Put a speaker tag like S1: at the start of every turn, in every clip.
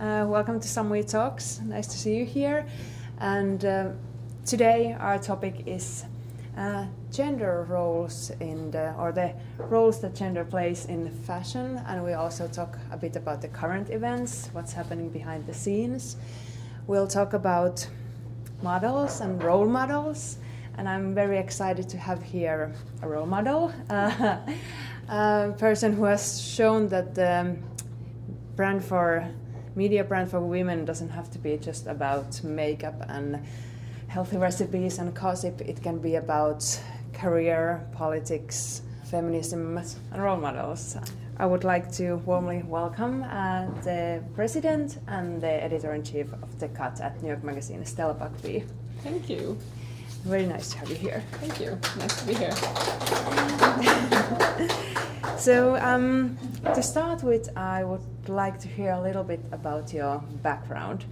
S1: Uh, welcome to We Talks. Nice to see you here. And uh, today our topic is uh, gender roles in the, or the roles that gender plays in fashion. And we also talk a bit about the current events, what's happening behind the scenes. We'll talk about models and role models. And I'm very excited to have here a role model, uh, a person who has shown that the brand for media brand for women doesn't have to be just about makeup and healthy recipes and gossip. It can be about career, politics, feminism, and role models. I would like to warmly welcome uh, the president and the editor in chief of The Cut at New York Magazine, Stella Bugbee.
S2: Thank you.
S1: Very nice to have you here.
S2: Thank you. Nice to be here.
S1: so, um, to start with, I would like to hear a little bit about your background.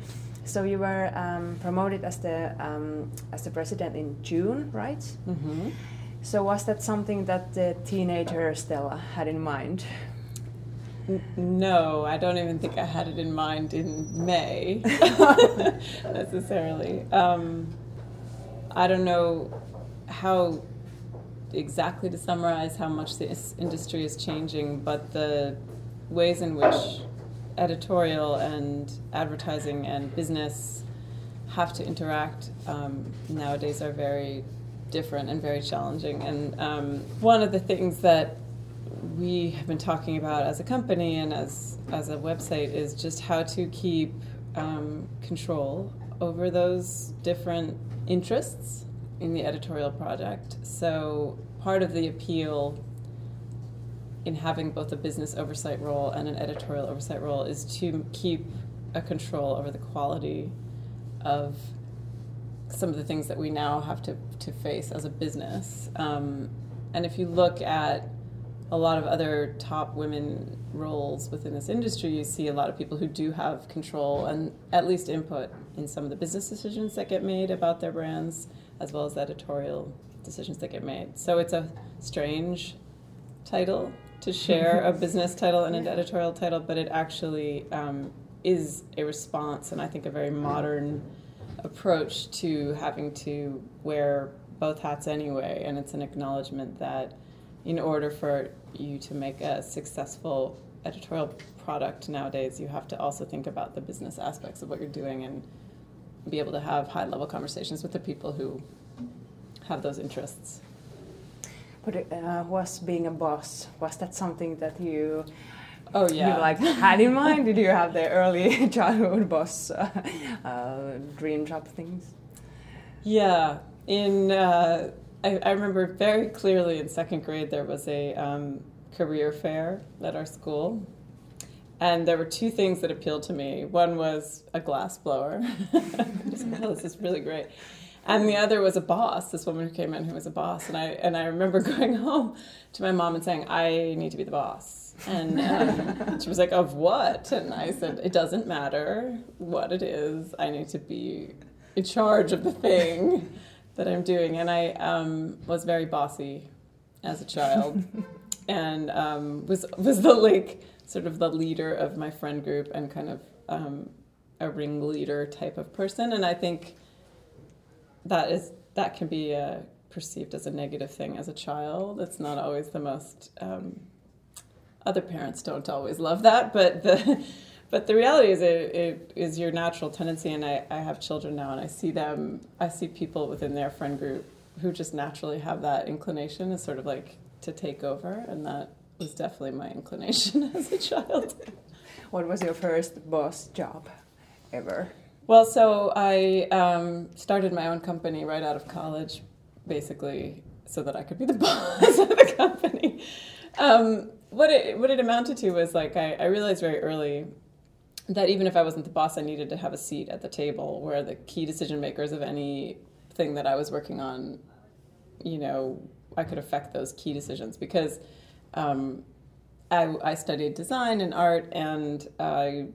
S1: So you were um, promoted as the um, as the president in June, right?
S2: Mm-hmm.
S1: So was that something that the teenager Stella had in mind?
S2: No, I don't even think I had it in mind in May necessarily. Um, I don't know how exactly to summarize how much this industry is changing, but the ways in which editorial and advertising and business have to interact um, nowadays are very different and very challenging. And um, one of the things that we have been talking about as a company and as as a website is just how to keep um, control over those different interests in the editorial project. So part of the appeal in having both a business oversight role and an editorial oversight role is to keep a control over the quality of some of the things that we now have to, to face as a business. Um, and if you look at a lot of other top women roles within this industry, you see a lot of people who do have control and at least input in some of the business decisions that get made about their brands, as well as the editorial decisions that get made. So it's a strange title to share a business title and an editorial title, but it actually um, is a response, and I think a very modern approach to having to wear both hats anyway. And it's an acknowledgement that in order for you to make a successful editorial product nowadays, you have to also think about the business aspects of what you're doing and be able to have high level conversations with the people who have those interests.
S1: But uh, was being a boss was that something that you
S2: oh yeah
S1: you like had in mind? Did you have the early childhood boss uh, uh, dream job things?
S2: Yeah, in uh, I, I, remember very clearly in second grade there was a um, career fair at our school. And there were two things that appealed to me. One was a glass blower. Just, oh, this is really great. And the other was a boss this woman who came in who was a boss. And i and i remember going home to my mom and saying i need to be the boss. And um, she was like of what? And i said it doesn't matter what it is. I need to be in charge of the thing that i'm doing. And i um, was very bossy as a child. And um, was was the like sort of the leader of my friend group and kind of um, a ringleader type of person and i think that is that can be uh, perceived as a negative thing as a child. It's not always the most. Um, other parents don't always love that, but the but the reality is it, it is your natural tendency. And I, I have children now, and I see them. I see people within their friend group who just naturally have that inclination, is sort of like to take over, and that was definitely my inclination as a child.
S1: what was your first boss job ever?
S2: Well, so I um, started my own company right out of college, basically, so that I could be the boss of the company. Um, what it what it amounted to was like I, I realized very early that even if I wasn't the boss, I needed to have a seat at the table where the key decision makers of anything that I was working on, you know, I could affect those key decisions because um, I, I, studied design and art and I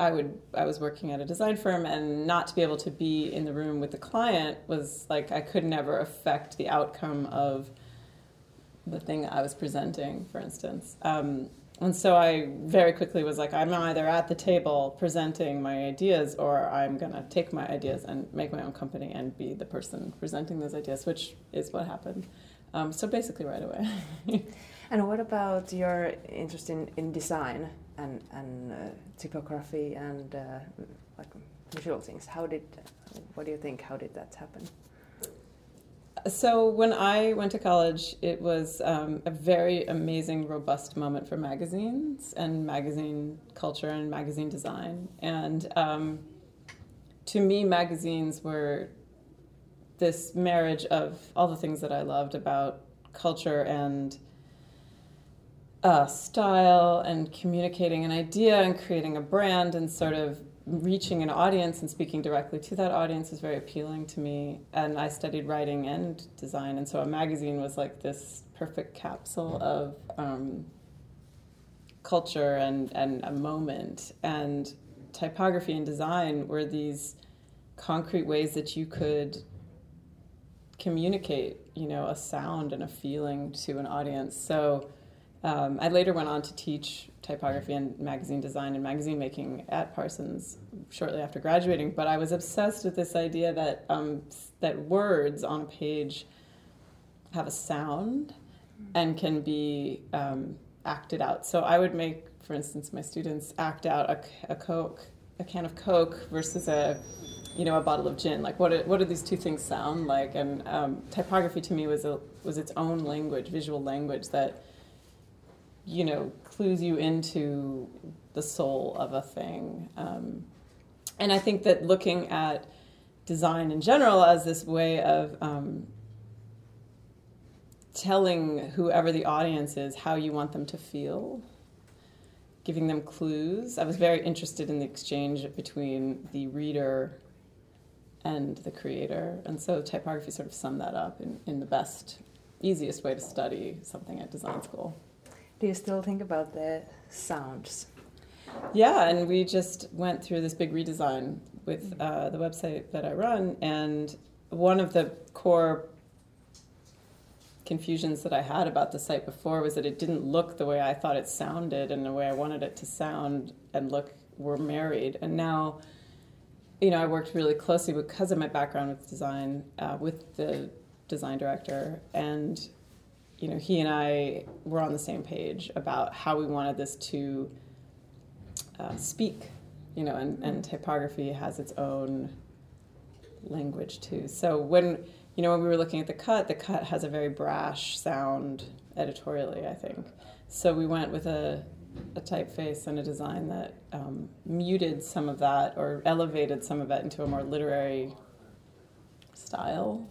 S2: I would I was working at a design firm and not to be able to be in the room with the client was like I could never affect the outcome of the thing I was presenting, for instance. Um, and so I very quickly was like, I'm either at the table presenting my ideas, or I'm gonna take my ideas and make my own company and be the person presenting those ideas, which is what happened. Um, so basically, right away.
S1: and what about your interest in, in design and and uh, typography and uh, like visual things? How did what do you think? How did that happen?
S2: So when I went to college, it was um, a very amazing, robust moment for magazines and magazine culture and magazine design. And um, to me, magazines were this marriage of all the things that I loved about culture and uh, style and communicating an idea and creating a brand and sort of reaching an audience and speaking directly to that audience is very appealing to me. And I studied writing and design, and so a magazine was like this perfect capsule of um, culture and, and a moment. And typography and design were these concrete ways that you could communicate, you know, a sound and a feeling to an audience. So um, I later went on to teach typography and magazine design and magazine making at Parsons shortly after graduating. But I was obsessed with this idea that um, that words on a page have a sound and can be um, acted out. So I would make, for instance, my students act out a, a Coke, a can of Coke versus a you know a bottle of gin. Like what what do these two things sound like? And um, typography to me was a was its own language, visual language that you know, clues you into the soul of a thing. Um, and I think that looking at design in general as this way of um, telling whoever the audience is how you want them to feel, giving them clues. I was very interested in the exchange between the reader and the creator. And so typography sort of summed that up in, in the best, easiest way to study something at design school.
S1: Do you still think about the sounds?
S2: Yeah, and we just went through this big redesign with uh, the website that I run, and one of the core confusions that I had about the site before was that it didn't look the way I thought it sounded and the way I wanted it to sound and look were married. And now, you know, I worked really closely because of my background with design uh, with the design director, and you know, he and I were on the same page about how we wanted this to uh, speak, you know, and, and typography has its own language too. So when, you know, when we were looking at the cut, the cut has a very brash sound editorially, I think. So we went with a, a typeface and a design that um, muted some of that or elevated some of it into a more literary style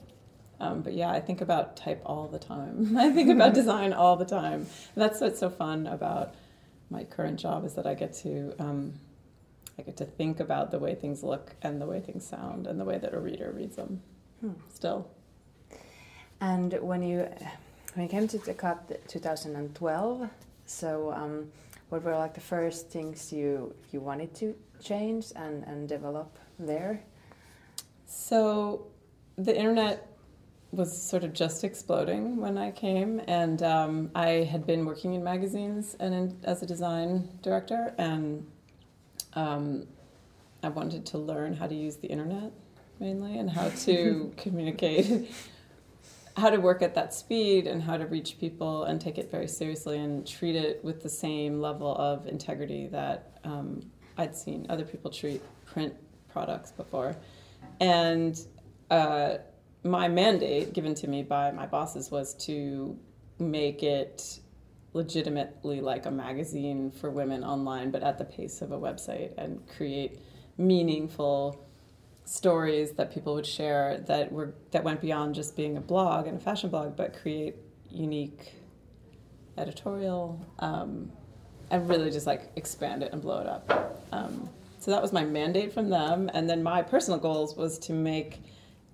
S2: um, but yeah, I think about type all the time. I think about design all the time. And that's what's so fun about my current job is that I get to um, I get to think about the way things look and the way things sound and the way that a reader reads them. Hmm. Still.
S1: And when you when you came to the cut 2012, so um, what were like the first things you you wanted to change and and develop there?
S2: So the internet was sort of just exploding when I came, and um, I had been working in magazines and in, as a design director, and um, I wanted to learn how to use the internet mainly and how to communicate, how to work at that speed, and how to reach people and take it very seriously and treat it with the same level of integrity that um, I'd seen other people treat print products before, and. Uh, my mandate given to me by my bosses was to make it legitimately like a magazine for women online, but at the pace of a website and create meaningful stories that people would share that were that went beyond just being a blog and a fashion blog, but create unique editorial um, and really just like expand it and blow it up. Um, so that was my mandate from them, and then my personal goals was to make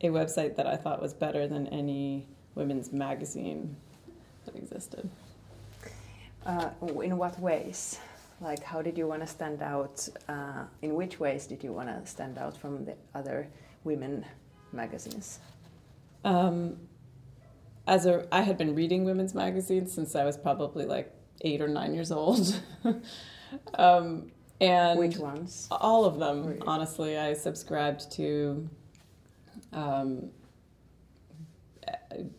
S2: a website that I thought was better than any women's magazine that existed.
S1: Uh, in what ways? Like, how did you want to stand out? Uh, in which ways did you want to stand out from the other women magazines?
S2: Um, as a, I had been reading women's magazines since I was probably like eight or nine years old. um, and
S1: Which ones?
S2: All of them, honestly. I subscribed to um,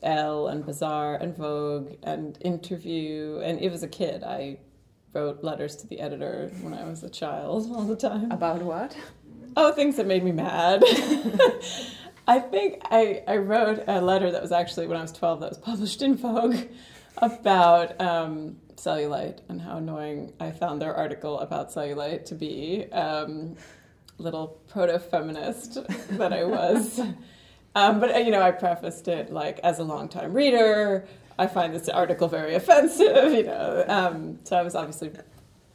S2: Elle and Bazaar and Vogue and Interview, and it was a kid. I wrote letters to the editor when I was a child all the time.
S1: About what?
S2: Oh, things that made me mad. I think I, I wrote a letter that was actually when I was 12 that was published in Vogue about um, cellulite and how annoying I found their article about cellulite to be. Um, little proto feminist that I was. Um, but, you know, I prefaced it like, as a longtime reader, I find this article very offensive, you know. Um, so I was obviously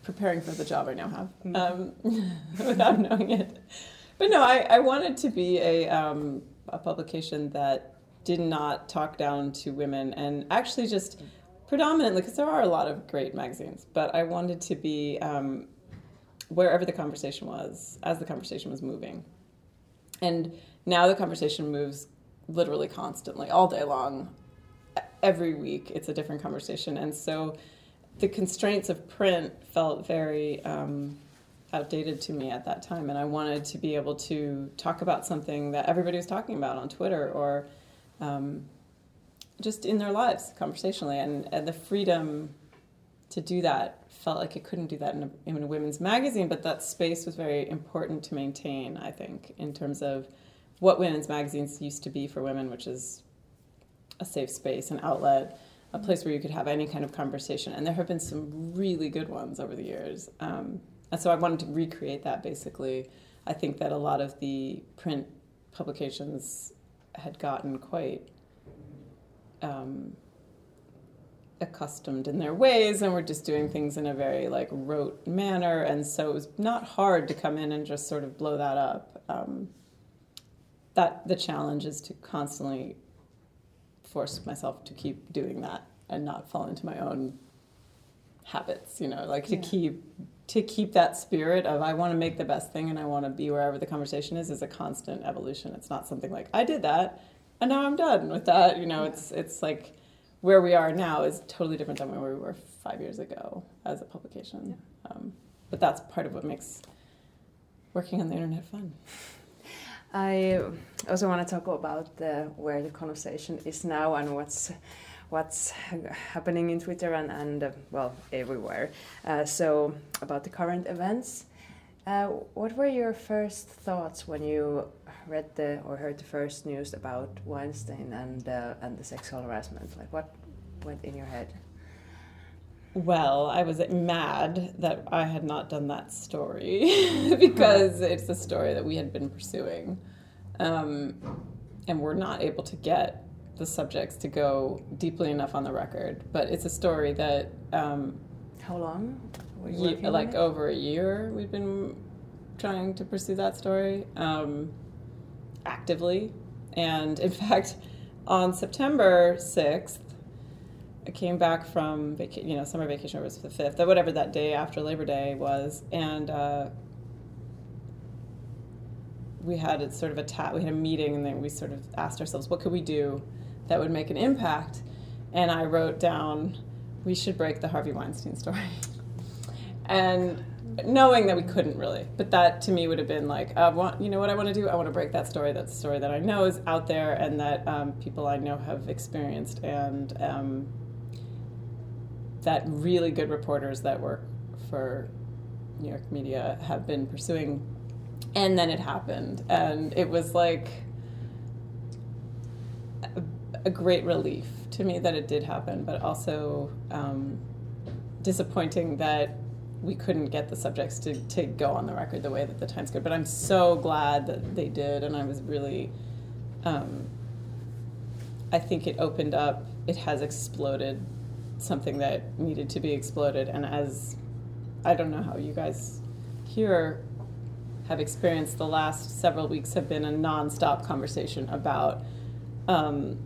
S2: preparing for the job I now have um, without knowing it. But no, I, I wanted to be a, um, a publication that did not talk down to women and actually just predominantly, because there are a lot of great magazines, but I wanted to be um, wherever the conversation was, as the conversation was moving. And now the conversation moves literally constantly, all day long. Every week, it's a different conversation. And so the constraints of print felt very um, outdated to me at that time. And I wanted to be able to talk about something that everybody was talking about on Twitter or um, just in their lives conversationally. And, and the freedom to do that felt like it couldn't do that in a, in a women's magazine, but that space was very important to maintain, I think, in terms of what women's magazines used to be for women, which is a safe space, an outlet, a place where you could have any kind of conversation. And there have been some really good ones over the years. Um, and so I wanted to recreate that basically. I think that a lot of the print publications had gotten quite um, accustomed in their ways and were just doing things in a very like rote manner. And so it was not hard to come in and just sort of blow that up. Um, that the challenge is to constantly force myself to keep doing that and not fall into my own habits you know like to
S1: Yeah.
S2: keep to keep that spirit of i want to make the best thing and i want to be wherever the conversation is is a constant evolution it's not something like i did that and now i'm done with that you know
S1: Yeah.
S2: it's it's like where we are now is totally different than where we were five years ago as a publication. Um, but that's part of what makes working on the internet fun.
S1: I also want to talk about the, where the conversation is now and what's what's happening in Twitter and, and uh, well everywhere. Uh, so about the current events, uh, what were your first thoughts when you read the or heard the first news about Weinstein and uh, and the sexual harassment? Like what went in your head?
S2: Well, I was mad that I had not done that story because it's a story that we had been pursuing. Um, and we're not able to get the subjects to go deeply enough on the record. But it's a story that, um,
S1: How long? Were you
S2: ye-
S1: working on
S2: like, over a year, we've been trying to pursue that story um, actively. And in fact, on September 6th, I came back from vaca- you know summer vacation was the fifth, or whatever that day after Labor Day was, and uh, we had a sort of a ta- we had a meeting, and then we sort of asked ourselves, what could we do that would make an impact? And I wrote down, we should break the Harvey Weinstein story, and knowing that we couldn't really, but that to me would have been like, uh, want, you know what I want to do? I want to break that story. That's a story that I know is out there and that um, people I know have experienced, and um, that really good reporters that work for New York media have been pursuing. And then it happened, and it was like a, a great relief to me that it did happen, but also um, disappointing that we couldn't get the subjects to, to go on the record the way that the Times could. But I'm so glad that they did, and I was really, um, I think it opened up, it has exploded something that needed to be exploded. And as I don't know how you guys here have experienced, the last several weeks have been a nonstop conversation about. Um,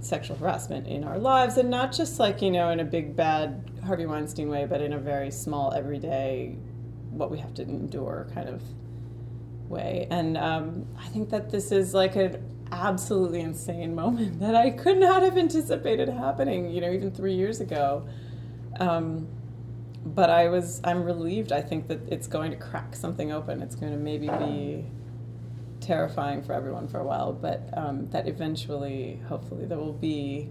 S2: sexual harassment in our lives and not just like you know in a big bad harvey weinstein way but in a very small everyday what we have to endure kind of way and um, i think that this is like an absolutely insane moment that i could not have anticipated happening you know even three years ago Um, but I was I'm relieved. I think that it's going to crack something open. It's going to maybe be terrifying for everyone for a while, but um, that eventually, hopefully, there will be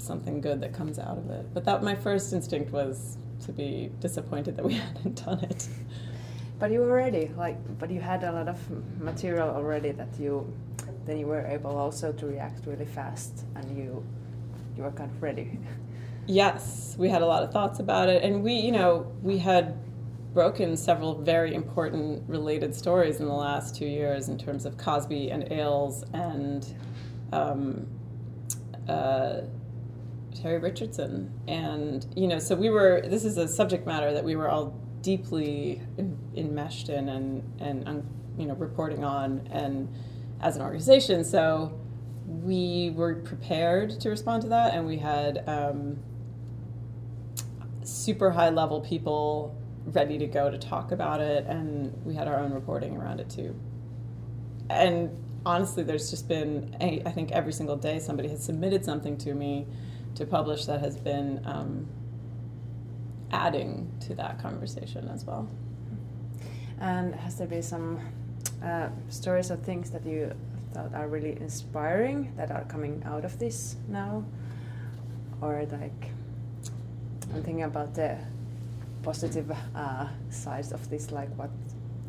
S2: something good that comes out of it. But that my first instinct was to be disappointed that we hadn't done it.
S1: But you were ready, like, but you had a lot of material already that you, then you were able also to react really fast, and you, you were kind of ready.
S2: Yes, we had a lot of thoughts about it, and we, you know, we had broken several very important related stories in the last two years in terms of Cosby and Ailes and um, uh, Terry Richardson, and you know, so we were. This is a subject matter that we were all deeply in, enmeshed in and and you know reporting on and as an organization. So we were prepared to respond to that, and we had um, super high level people ready to go to talk about it, and we had our own reporting around it too. And honestly, there's just been I think every single day somebody has submitted something to me to publish that has been um, adding to that conversation as well.
S1: And has there been some uh, stories or things that you thought are really inspiring that are coming out of this now? Or like, I'm thinking about the positive uh, sides of this, like what.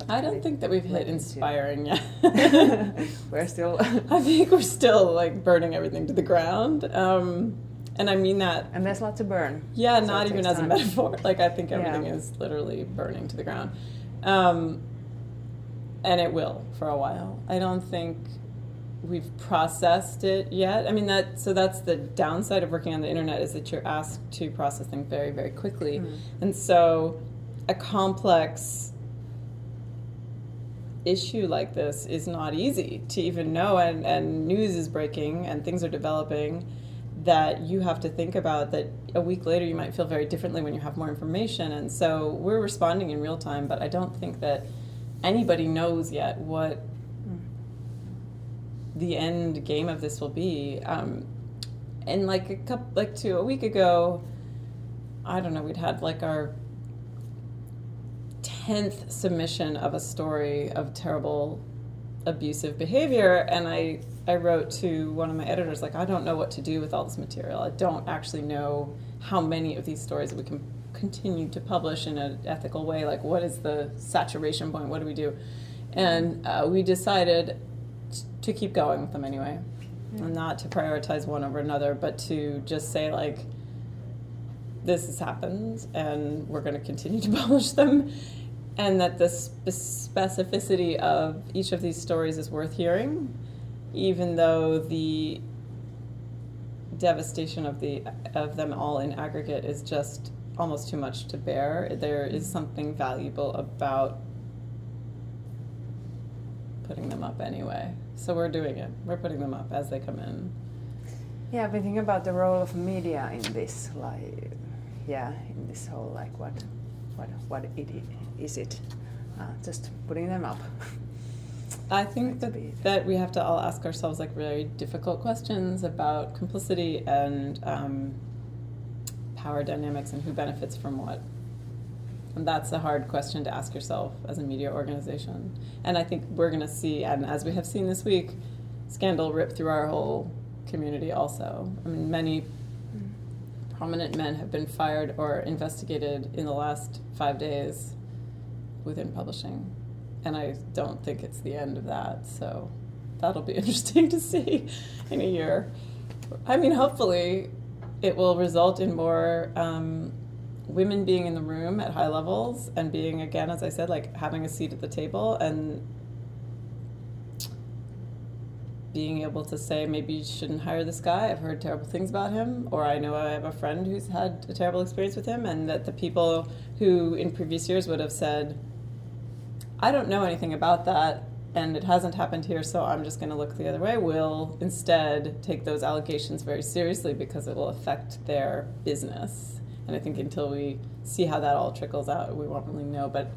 S2: I don't think that we've hit inspiring yet.
S1: we're still.
S2: I think we're still like burning everything to the ground. Um, and I mean that.
S1: And there's a lot to burn.
S2: Yeah, so not even as time. a metaphor. Like I think everything
S1: yeah.
S2: is literally burning to the ground, um, and it will for a while. I don't think we've processed it yet. I mean that. So that's the downside of working on the internet is that you're asked to process things very, very quickly, mm. and so a complex issue like this is not easy to even know and, and news is breaking and things are developing that you have to think about that a week later you might feel very differently when you have more information. And so we're responding in real time but i don't think that anybody knows yet what the end game of this will be. Um, and like a couple like two a week ago i don't know we'd had like our 10th submission of a story of terrible abusive behavior. And i I wrote to one of my editors, like, I don't know what to do with all this material. I don't actually know how many of these stories that we can continue to publish in an ethical way. Like, what is the saturation point? What do we do? And uh, we decided t- to keep going with them anyway, mm-hmm. and not to prioritize one over another, but to just say, like, this has happened, and we're going to continue to publish them. And that the spe- specificity of each of these stories is worth hearing even though the devastation of the of them all in aggregate is just almost too much to bear. There is something valuable about putting them up anyway. So we're doing it. We're putting them up as they come in.
S1: Yeah, I've been thinking about the role of media in this, like, yeah, in this whole like what, what, what it is it? Uh, just putting them up.
S2: I think that, that we have to all ask ourselves like very difficult questions about complicity and um, power dynamics and who benefits from what. And that's a hard question to ask yourself as a media organization. And I think we're going to see, and as we have seen this week, scandal rip through our whole community also. I mean, many prominent men have been fired or investigated in the last five days within publishing and I don't think it's the end of that. So that'll be interesting to see in a year. I mean, hopefully, it will result in more um, women being in the room at high levels and being, again, as I said, like having a seat at the table and being able to say maybe you shouldn't hire this guy i've heard terrible things about him or i know i have a friend who's had a terrible experience with him and that the people who in previous years would have said I don't know anything about that and it hasn't happened here, so I'm just going to look the other way, will instead take those allegations very seriously because it will affect their business. And I think until we see how that all trickles out, we won't really know. But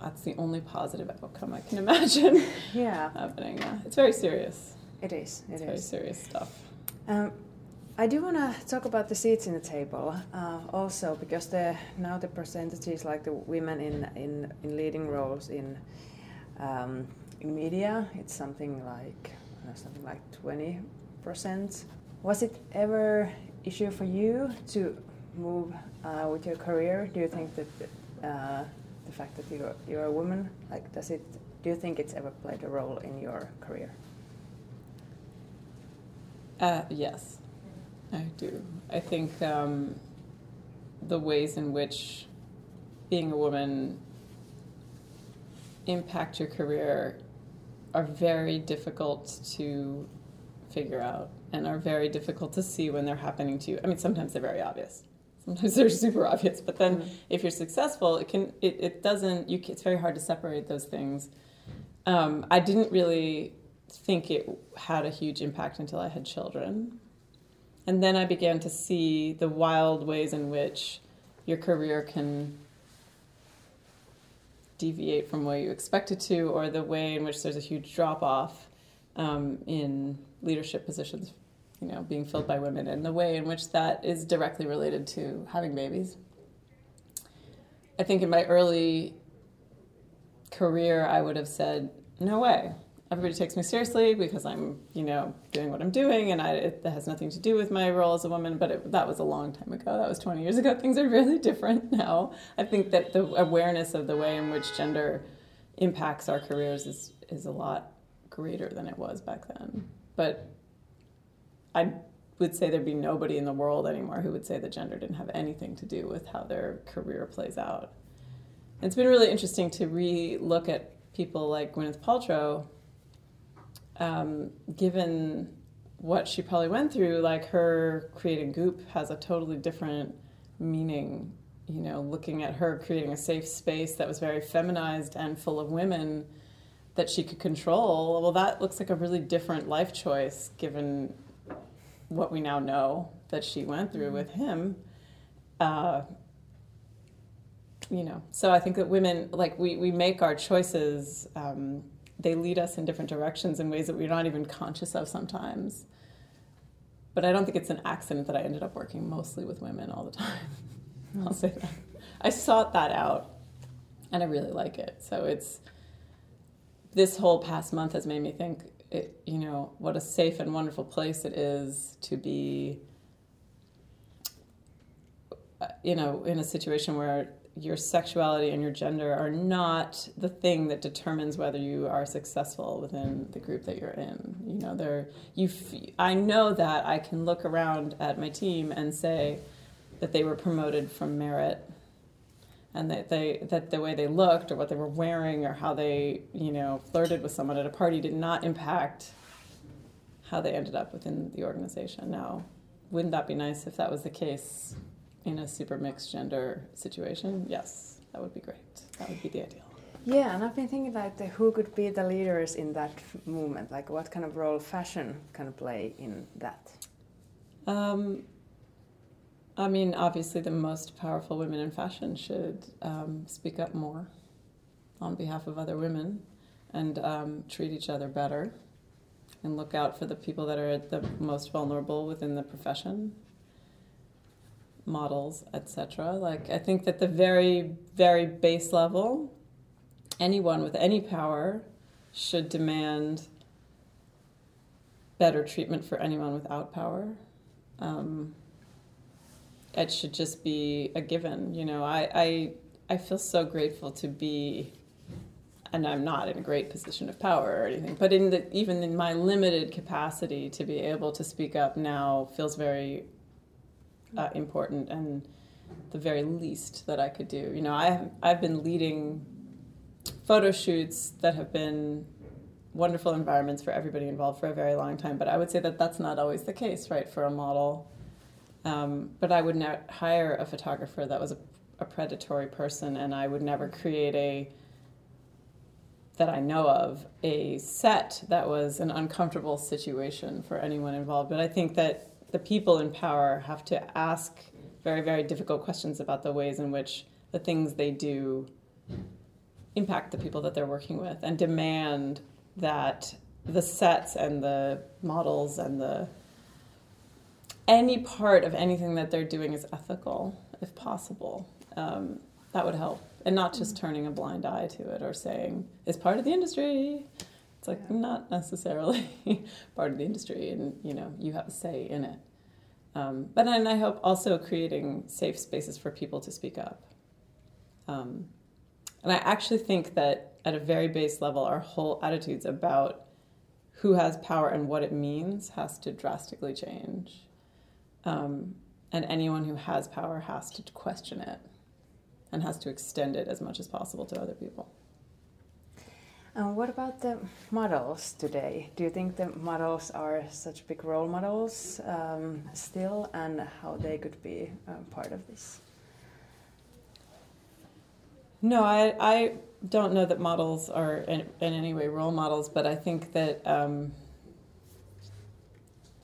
S2: that's the only positive outcome I can imagine
S1: yeah.
S2: happening. Yeah. It's very serious.
S1: It is. It
S2: it's
S1: is.
S2: very serious stuff.
S1: Um, I do want to talk about the seats in the table uh, also because the now the percentages like the women in in, in leading roles in um, in media it's something like uh, something like twenty percent. Was it ever issue for you to move uh, with your career? Do you think that uh, the fact that you're you're a woman like does it? Do you think it's ever played a role in your career?
S2: Uh, yes, I do. I think um, the ways in which being a woman impact your career are very difficult to figure out and are very difficult to see when they're happening to you. I mean, sometimes they're very obvious. Sometimes they're super obvious, but then mm-hmm. if you're successful, it can it, it doesn't you it's very hard to separate those things. Um, I didn't really think it had a huge impact until I had children. And then I began to see the wild ways in which your career can deviate from where you expect it to, or the way in which there's a huge drop off um, in leadership positions, you know, being filled by women, and the way in which that is directly related to having babies. I think in my early career, I would have said, no way everybody takes me seriously because I'm, you know, doing what I'm doing, and I, it has nothing to do with my role as a woman. But it, that was a long time ago. That was 20 years ago. Things are really different now. I think that the awareness of the way in which gender impacts our careers is is a lot greater than it was back then. But I would say there'd be nobody in the world anymore who would say that gender didn't have anything to do with how their career plays out. It's been really interesting to re-look at people like Gwyneth Paltrow um, given what she probably went through, like her creating Goop has a totally different meaning. You know, looking at her creating a safe space that was very feminized and full of women that she could control, well, that looks like a really different life choice given what we now know that she went through with him. Uh, you know, so I think that women, like, we, we make our choices. Um, they lead us in different directions in ways that we're not even conscious of sometimes. But I don't think it's an accident that I ended up working mostly with women all the time. I'll say that. I sought that out and I really like it. So it's this whole past month has made me think it, you know, what a safe and wonderful place it is to be uh, you know, in a situation where your sexuality and your gender are not the thing that determines whether you are successful within the group that you're in. You know, there you. I know that I can look around at my team and say that they were promoted from merit, and that they that the way they looked or what they were wearing or how they you know flirted with someone at a party did not impact how they ended up within the organization. Now, wouldn't that be nice if that was the case? In a super mixed gender situation, yes, that would be great. That would be the ideal.
S1: Yeah, and I've been thinking like the, who could be the leaders in that movement? Like, what kind of role fashion can play in that? Um,
S2: I mean, obviously, the most powerful women in fashion should um, speak up more on behalf of other women and um, treat each other better and look out for the people that are the most vulnerable within the profession models, etc. Like I think that the very, very base level, anyone with any power should demand better treatment for anyone without power. Um, it should just be a given. You know, I, I I feel so grateful to be and I'm not in a great position of power or anything, but in the even in my limited capacity to be able to speak up now feels very uh, important and the very least that I could do. You know, I've I've been leading photo shoots that have been wonderful environments for everybody involved for a very long time, but I would say that that's not always the case, right, for a model. Um, but I would not hire a photographer that was a, a predatory person, and I would never create a that I know of a set that was an uncomfortable situation for anyone involved. But I think that the people in power have to ask very, very difficult questions about the ways in which the things they do impact the people that they're working with and demand that the sets and the models and the any part of anything that they're doing is ethical, if possible. Um, that would help, and not just turning a blind eye to it or saying it's part of the industry. It's like yeah. not necessarily part of the industry, and you know you have a say in it. Um, but and I hope also creating safe spaces for people to speak up. Um, and I actually think that at a very base level, our whole attitudes about who has power and what it means has to drastically change. Um, and anyone who has power has to question it and has to extend it as much as possible to other people.
S1: And what about the models today? Do you think the models are such big role models um, still, and how they could be uh, part of this?
S2: No, I, I don't know that models are in, in any way role models, but I think that um,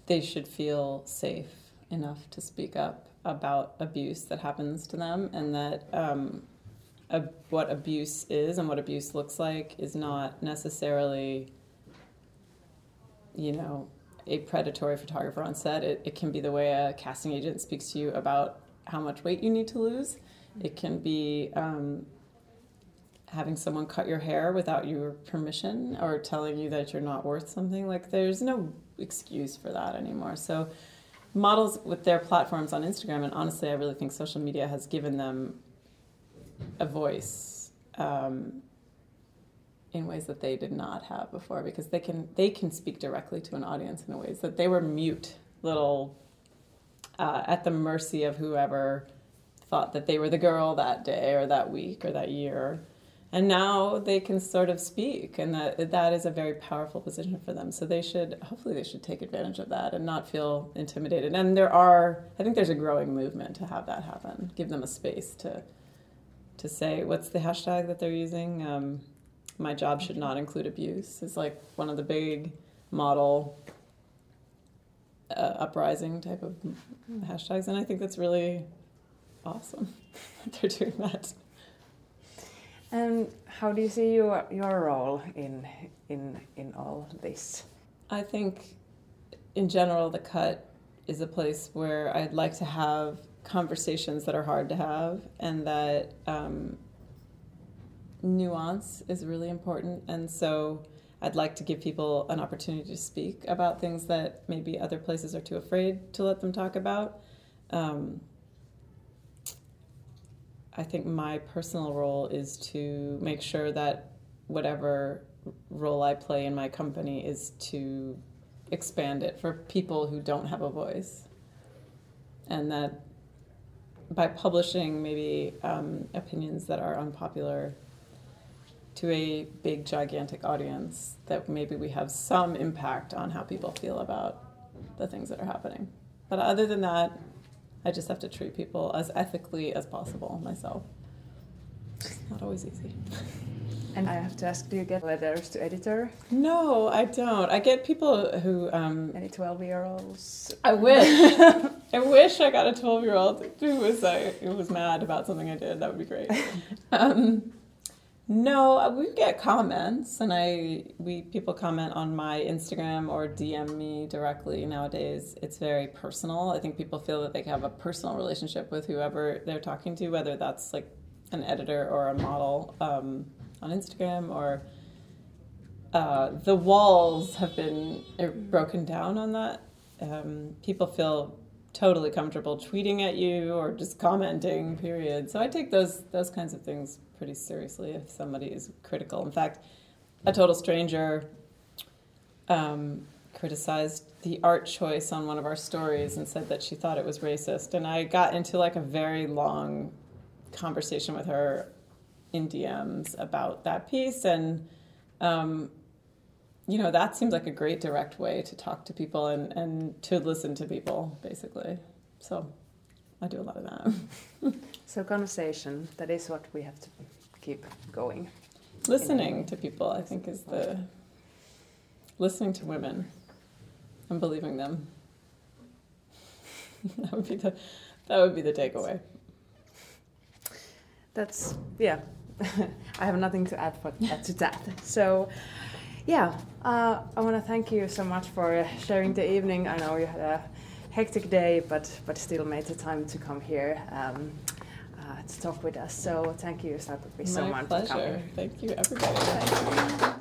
S2: they should feel safe enough to speak up about abuse that happens to them and that um, a, what abuse is and what abuse looks like is not necessarily, you know, a predatory photographer on set. It, it can be the way a casting agent speaks to you about how much weight you need to lose. It can be um, having someone cut your hair without your permission or telling you that you're not worth something. Like, there's no excuse for that anymore. So, models with their platforms on Instagram, and honestly, I really think social media has given them a voice um, in ways that they did not have before because they can they can speak directly to an audience in ways that they were mute little uh, at the mercy of whoever thought that they were the girl that day or that week or that year. And now they can sort of speak and that that is a very powerful position for them. So they should hopefully they should take advantage of that and not feel intimidated. And there are i think there's a growing movement to have that happen give them a space to to say what's the hashtag that they're using. Um, my job should not include abuse is like one of the big model uh, uprising type of hashtags, and I think that's really awesome that they're doing that.
S1: And how do you see your your role in in in all this?
S2: I think, in general, the cut is a place where I'd like to have conversations that are hard to have and that um, nuance is really important. And so I'd like to give people an opportunity to speak about things that maybe other places are too afraid to let them talk about. Um, I think my personal role is to make sure that whatever role I play in my company is to expand it for people who don't have a voice. And that by publishing maybe um, opinions that are unpopular to a big gigantic audience that maybe we have some impact on how people feel about the things that are happening but other than that i just have to treat people as ethically as possible myself it's not always easy
S1: And I have to ask, do you get letters to editor?
S2: No, I don't. I get people who um,
S1: any twelve-year-olds.
S2: I wish. I wish I got a twelve-year-old who was uh, who was mad about something I did. That would be great. um, no, uh, we get comments, and I we people comment on my Instagram or DM me directly. Nowadays, it's very personal. I think people feel that they have a personal relationship with whoever they're talking to, whether that's like an editor or a model. Um, on Instagram or uh, the walls have been er, broken down on that. Um, people feel totally comfortable tweeting at you or just commenting. Period. So I take those those kinds of things pretty seriously. If somebody is critical, in fact, a total stranger um, criticized the art choice on one of our stories and said that she thought it was racist, and I got into like a very long conversation with her in DMs about that piece. And, um, you know, that seems like a great direct way to talk to people and, and to listen to people, basically. So I do a lot of that.
S1: so, conversation, that is what we have to keep going.
S2: Listening to people, I think, is the listening to women and believing them. that would be the that would be the takeaway.
S1: That's yeah. I have nothing to add for, to that. So, yeah, uh, I want to thank you so much for sharing the evening. I know you had a hectic day, but but still made the time to come here. Um, uh, to talk with us. So thank you, Sakurpi, so
S2: My
S1: much
S2: pleasure.
S1: for coming.
S2: Thank you, everybody.
S1: Thank you.